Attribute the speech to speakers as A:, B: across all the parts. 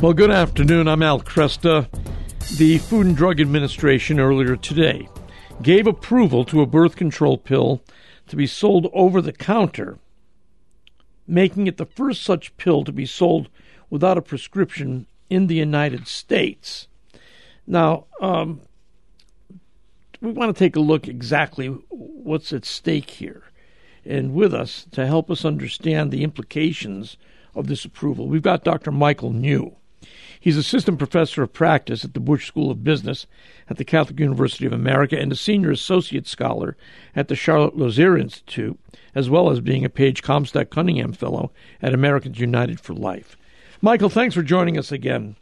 A: Well, good afternoon. I'm Al Kresta. The Food and Drug Administration earlier today gave approval to a birth control pill to be sold over the counter, making it the first such pill to be sold without a prescription in the United States. Now, um, we want to take a look exactly what's at stake here. And with us to help us understand the implications of this approval, we've got Dr. Michael New. He's assistant professor of practice at the Busch School of Business at the Catholic University of America and a senior associate scholar at the Charlotte Lozier Institute, as well as being a Paige Comstock Cunningham Fellow at Americans United for Life. Michael, thanks for joining us again.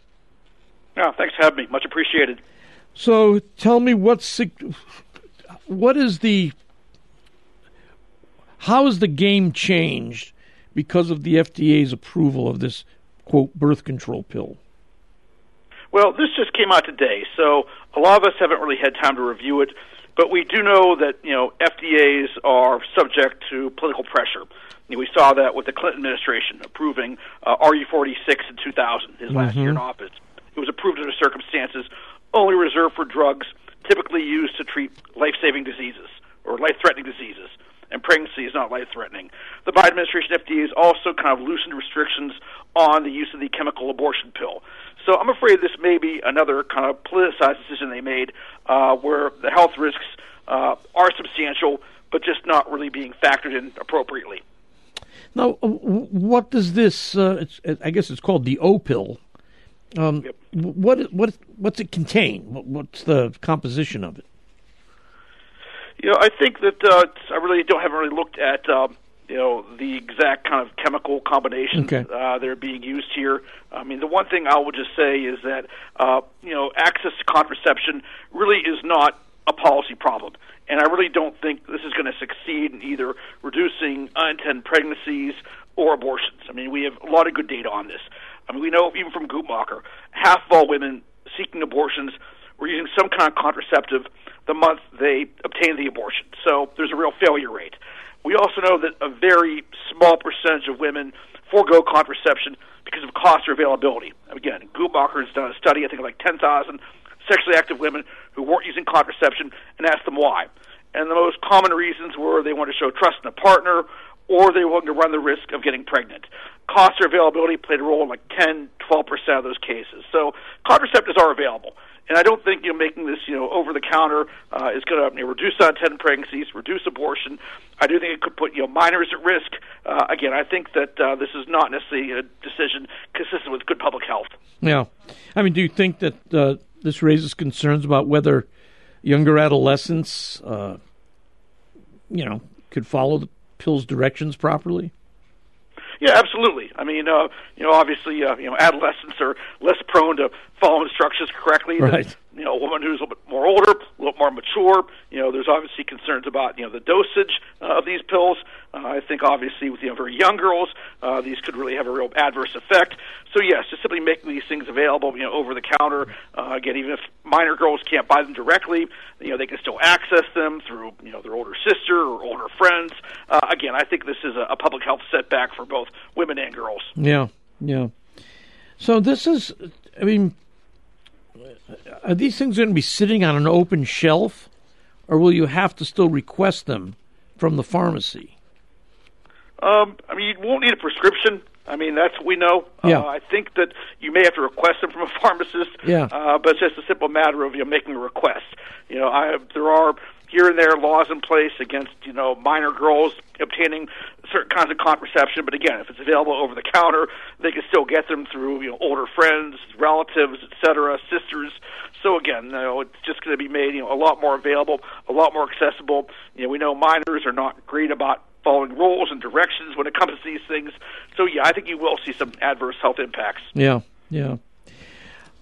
B: Yeah, thanks for having me. Much appreciated.
A: So, tell me what's what is the how has the game changed because of the FDA's approval of this quote birth control pill?
B: Well, this just came out today, so a lot of us haven't really had time to review it. But we do know that you know FDAs are subject to political pressure. You know, we saw that with the Clinton administration approving uh, RU46 in 2000, his mm-hmm. last year in office. It was approved under circumstances only reserved for drugs typically used to treat life-saving diseases or life-threatening diseases. And pregnancy is not life-threatening. The Biden administration FDA has also kind of loosened restrictions on the use of the chemical abortion pill. So I'm afraid this may be another kind of politicized decision they made uh, where the health risks uh, are substantial, but just not really being factored in appropriately.
A: Now, what does this? Uh, I guess it's called the Opill. Um, yep. What what what's it contain? What's the composition of it?
B: You know, I think that uh, I really don't haven't really looked at um, you know the exact kind of chemical combinations okay. uh, that are being used here. I mean, the one thing I would just say is that uh, you know access to contraception really is not a policy problem, and I really don't think this is going to succeed in either reducing unintended pregnancies or abortions. I mean, we have a lot of good data on this. I mean, we know even from Guttmacher, half of all women seeking abortions were using some kind of contraceptive the month they obtained the abortion. So there's a real failure rate. We also know that a very small percentage of women forego contraception because of cost or availability. Again, Guttmacher has done a study, I think, of like 10,000 sexually active women who weren't using contraception and asked them why. And the most common reasons were they wanted to show trust in a partner or they wanted to run the risk of getting pregnant. Cost or availability played a role in like 10, 12% of those cases. So contraceptives are available. And I don't think you know making this you know over the counter uh, is going to you know, reduce unintended pregnancies, reduce abortion. I do think it could put you know minors at risk. Uh, again, I think that uh, this is not necessarily a decision consistent with good public health.
A: Yeah, I mean, do you think that uh, this raises concerns about whether younger adolescents, uh, you know, could follow the pill's directions properly?
B: Yeah, absolutely. I mean, uh, you know, obviously, uh, you know, adolescents are less prone to follow instructions correctly
A: right. than
B: you know a woman who's a little bit more older, a little more mature. You know, there's obviously concerns about you know the dosage uh, of these pills. Uh, I think obviously with you know very young girls, uh, these could really have a real adverse effect. So yes, just simply making these things available, you know, over the counter. Uh, again, even if minor girls can't buy them directly, you know, they can still access them through you know their older sister or older friends. Uh, again, I think this is a, a public health setback for both women and girls.
A: Yeah, yeah. So this is, I mean, are these things going to be sitting on an open shelf, or will you have to still request them from the pharmacy?
B: Um, I mean, you won't need a prescription. I mean, that's what we know.
A: Yeah.
B: Uh, I think that you may have to request them from a pharmacist.
A: Yeah.
B: Uh, but it's just a simple matter of you know making a request. You know, I there are here and there laws in place against you know minor girls obtaining certain kinds of contraception. But again, if it's available over the counter, they can still get them through you know older friends, relatives, etc., sisters. So again, you know, it's just going to be made you know a lot more available, a lot more accessible. You know, we know minors are not great about following rules and directions when it comes to these things. So yeah, I think you will see some adverse health impacts.
A: Yeah, yeah.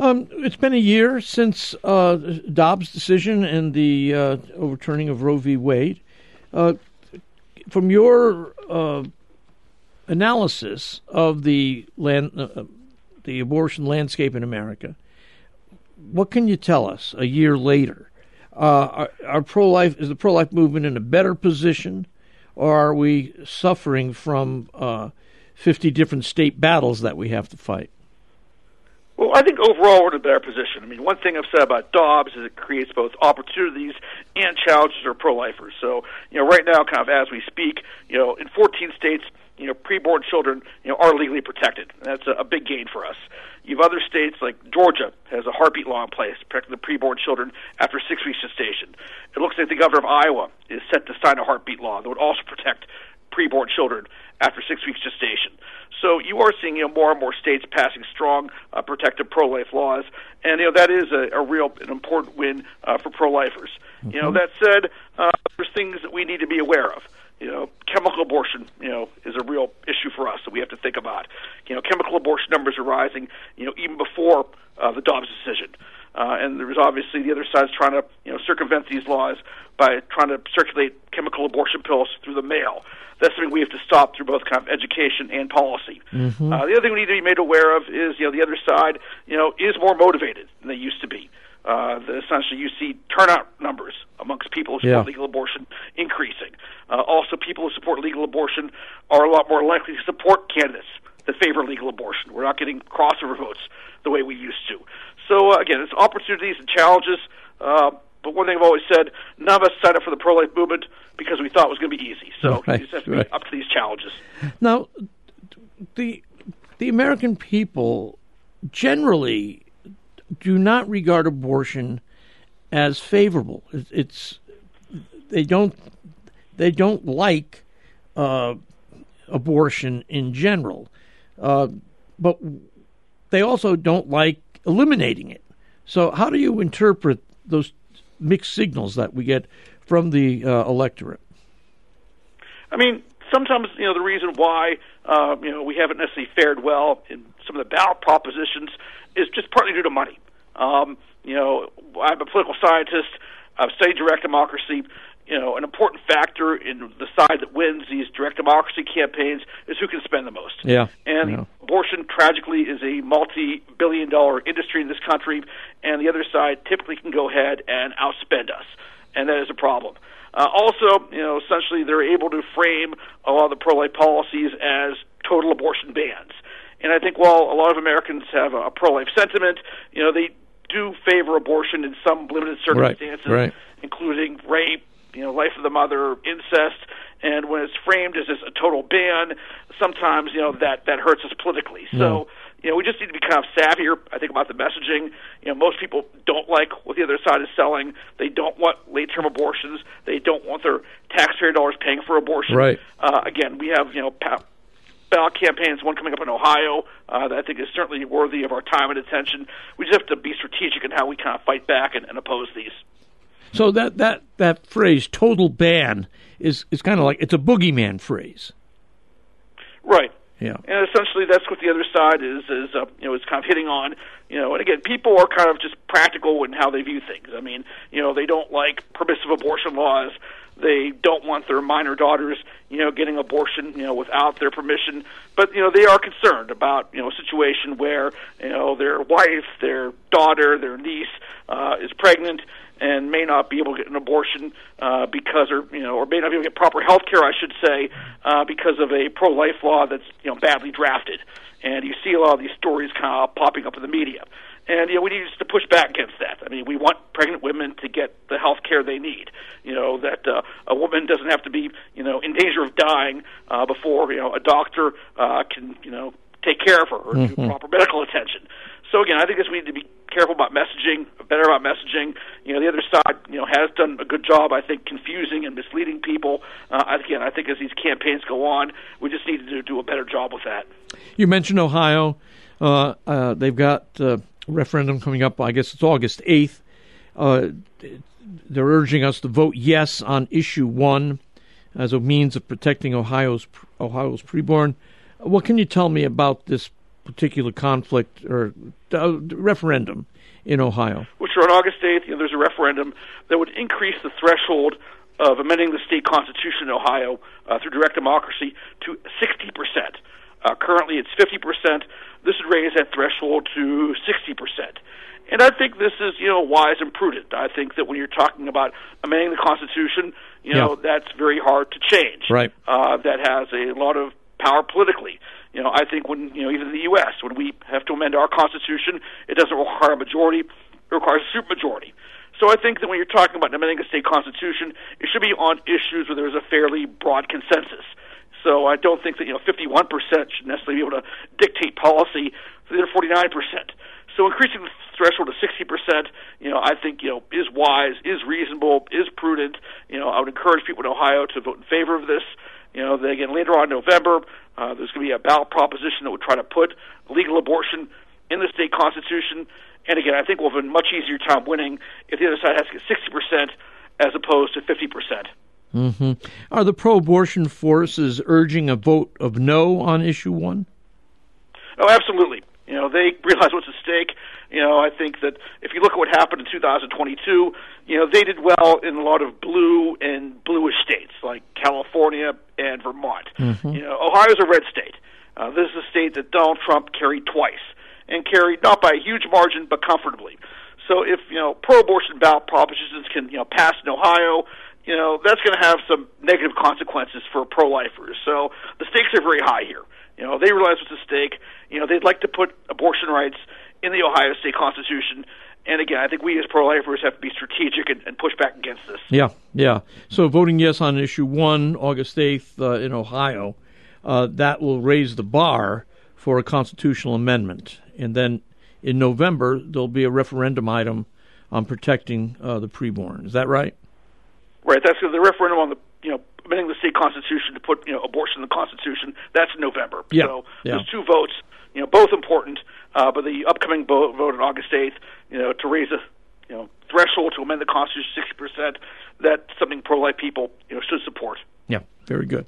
A: Um, it's been a year since uh, Dobbs' decision and the uh, overturning of Roe v. Wade. Uh, from your uh, analysis of the land, uh, the abortion landscape in America, what can you tell us a year later? Uh, are, are pro-life is the pro-life movement in a better position, or are we suffering from fifty different state battles that we have to fight?
B: Well, I think overall we're in a better position. I mean, one thing I've said about Dobbs is it creates both opportunities and challenges for pro-lifers. So, you know, right now, kind of as we speak, you know, in 14 states, you know, preborn children, you know, are legally protected. And that's a, a big gain for us. You have other states like Georgia has a heartbeat law in place protecting the preborn children after six weeks gestation. It looks like the governor of Iowa is set to sign a heartbeat law that would also protect preborn children after six weeks gestation. So you are seeing you know more and more states passing strong uh, protective pro-life laws, and you know that is a, a real an important win uh, for pro-lifers. Mm-hmm. You know that said, uh, there's things that we need to be aware of. You know, chemical abortion, you know, is a real issue for us that we have to think about. You know, chemical abortion numbers are rising. You know, even before uh, the Dobbs decision. Uh, and there was obviously the other side's trying to you know circumvent these laws by trying to circulate chemical abortion pills through the mail. That's something we have to stop through both kind of education and policy. Mm-hmm. Uh, the other thing we need to be made aware of is you know the other side you know is more motivated than they used to be. Uh, the, essentially, you see turnout numbers amongst people who support yeah. legal abortion increasing. Uh, also, people who support legal abortion are a lot more likely to support candidates that favor legal abortion. We're not getting crossover votes the way we used to. So uh, again, it's opportunities and challenges. Uh, but one thing I've always said: none of us signed up for the pro-life movement because we thought it was going to be easy. So right, you just have to right. be up to these challenges.
A: Now, the the American people generally do not regard abortion as favorable. It's they don't they don't like uh, abortion in general, uh, but they also don't like eliminating it. So, how do you interpret those mixed signals that we get from the uh, electorate?
B: I mean, sometimes you know the reason why uh, you know we haven't necessarily fared well in some of the ballot propositions is just partly due to money. Um, you know, I'm a political scientist. I've studied direct democracy you know, an important factor in the side that wins these direct democracy campaigns is who can spend the most.
A: Yeah.
B: And
A: yeah.
B: abortion, tragically, is a multi billion dollar industry in this country, and the other side typically can go ahead and outspend us. And that is a problem. Uh, also, you know, essentially they're able to frame a lot of the pro life policies as total abortion bans. And I think while a lot of Americans have a pro life sentiment, you know, they do favor abortion in some limited circumstances,
A: right, right.
B: including rape, you know, life of the mother, incest, and when it's framed as just a total ban, sometimes you know that that hurts us politically. So. You know, we just need to be kind of savvier, I think, about the messaging. You know, most people don't like what the other side is selling. They don't want late-term abortions. They don't want their taxpayer dollars paying for abortion.
A: Right.
B: Uh, again, we have you know pa- ballot campaigns, one coming up in Ohio uh, that I think is certainly worthy of our time and attention. We just have to be strategic in how we kind of fight back and, and oppose these.
A: So that that that phrase "total ban" is is kind of like it's a boogeyman phrase.
B: Right.
A: Yeah.
B: And essentially, that's what the other side is is uh, you know is kind of hitting on. You know, and again, people are kind of just practical in how they view things. I mean, you know, they don't like permissive abortion laws. They don't want their minor daughters, you know, getting abortion, you know, without their permission. But you know, they are concerned about you know a situation where you know their wife, their daughter, their niece uh, is pregnant and may not be able to get an abortion uh, because, or you know, or may not be able to get proper health care, I should say, uh, because of a pro-life law that's you know badly drafted. And you see a lot of these stories kind of popping up in the media. And you know, we need to push back against that. I mean, we want pregnant women to get the health care they need. You know that uh, a woman doesn't have to be, you know, in danger of dying uh, before you know a doctor uh, can, you know, take care of her or mm-hmm. do proper medical attention. So again, I think this we need to be careful about messaging, better about messaging. You know, the other side, you know, has done a good job, I think, confusing and misleading people. Uh, again, I think as these campaigns go on, we just need to do a better job with that.
A: You mentioned Ohio. Uh, uh, they've got uh, a referendum coming up. I guess it's August eighth. Uh, they're urging us to vote yes on issue one as a means of protecting Ohio's Ohio's preborn. What can you tell me about this particular conflict or uh, referendum in Ohio?
B: Which are on August 8th, you know, there's a referendum that would increase the threshold of amending the state constitution in Ohio uh, through direct democracy to 60%. Uh, currently, it's 50%. This would raise that threshold to 60%. And I think this is, you know, wise and prudent. I think that when you're talking about amending the Constitution, you know,
A: yeah.
B: that's very hard to change.
A: Right.
B: Uh, that has a lot of power politically. You know, I think when you know even in the U.S. when we have to amend our constitution, it doesn't require a majority; it requires a supermajority. So I think that when you're talking about amending a state constitution, it should be on issues where there's a fairly broad consensus. So I don't think that you know 51% should necessarily be able to dictate policy for the other 49%. So increasing the threshold to 60%, you know, I think you know is wise, is reasonable, is prudent. You know, I would encourage people in Ohio to vote in favor of this. You know, then again, later on in November, uh, there's going to be a ballot proposition that would try to put legal abortion in the state constitution. And again, I think we'll have a much easier time winning if the other side has to get 60% as opposed to 50%.
A: Mm-hmm. Are the pro abortion forces urging a vote of no on issue one?
B: Oh, absolutely. You know, they realize what's at stake. You know, I think that if you look at what happened in 2022, you know, they did well in a lot of blue and bluish states like California and Vermont. Mm-hmm. You know, Ohio's a red state. Uh, this is a state that Donald Trump carried twice and carried not by a huge margin but comfortably. So if you know pro-abortion ballot propositions can you know pass in Ohio, you know that's going to have some negative consequences for pro-lifers. So the stakes are very high here. You know they realize what's at stake. You know they'd like to put abortion rights in the Ohio State Constitution. And again, I think we as pro-lifers have to be strategic and, and push back against this.
A: Yeah, yeah. So voting yes on issue one, August eighth uh, in Ohio, uh, that will raise the bar for a constitutional amendment and then in November there'll be a referendum item on protecting uh, the preborn. Is that right?
B: Right. That's the referendum on the you know amending the state constitution to put you know abortion in the constitution. That's in November.
A: Yeah.
B: So
A: yeah.
B: there's two votes. You know, both important. Uh, but the upcoming vote, vote on August 8th, you know, to raise a you know threshold to amend the constitution 60 percent, that's something pro-life people you know should support.
A: Yeah, very good.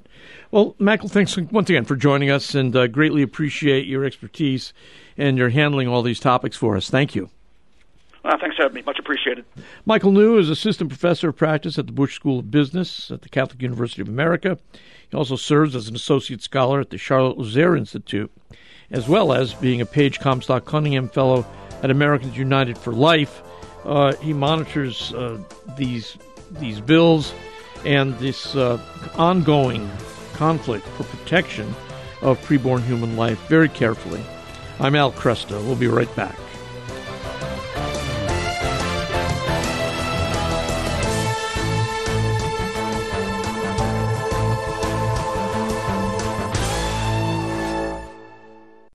A: Well, Michael, thanks once again for joining us, and uh, greatly appreciate your expertise and your handling all these topics for us. Thank you.
B: Uh, thanks for having me. Much appreciated.
A: Michael New is assistant professor of practice at the Busch School of Business at the Catholic University of America. He also serves as an associate scholar at the Charlotte Lozier Institute, as well as being a Paige Comstock Cunningham Fellow at Americans United for Life. Uh, he monitors uh, these these bills and this uh, ongoing conflict for protection of preborn human life very carefully. I'm Al Kresta. We'll be right back.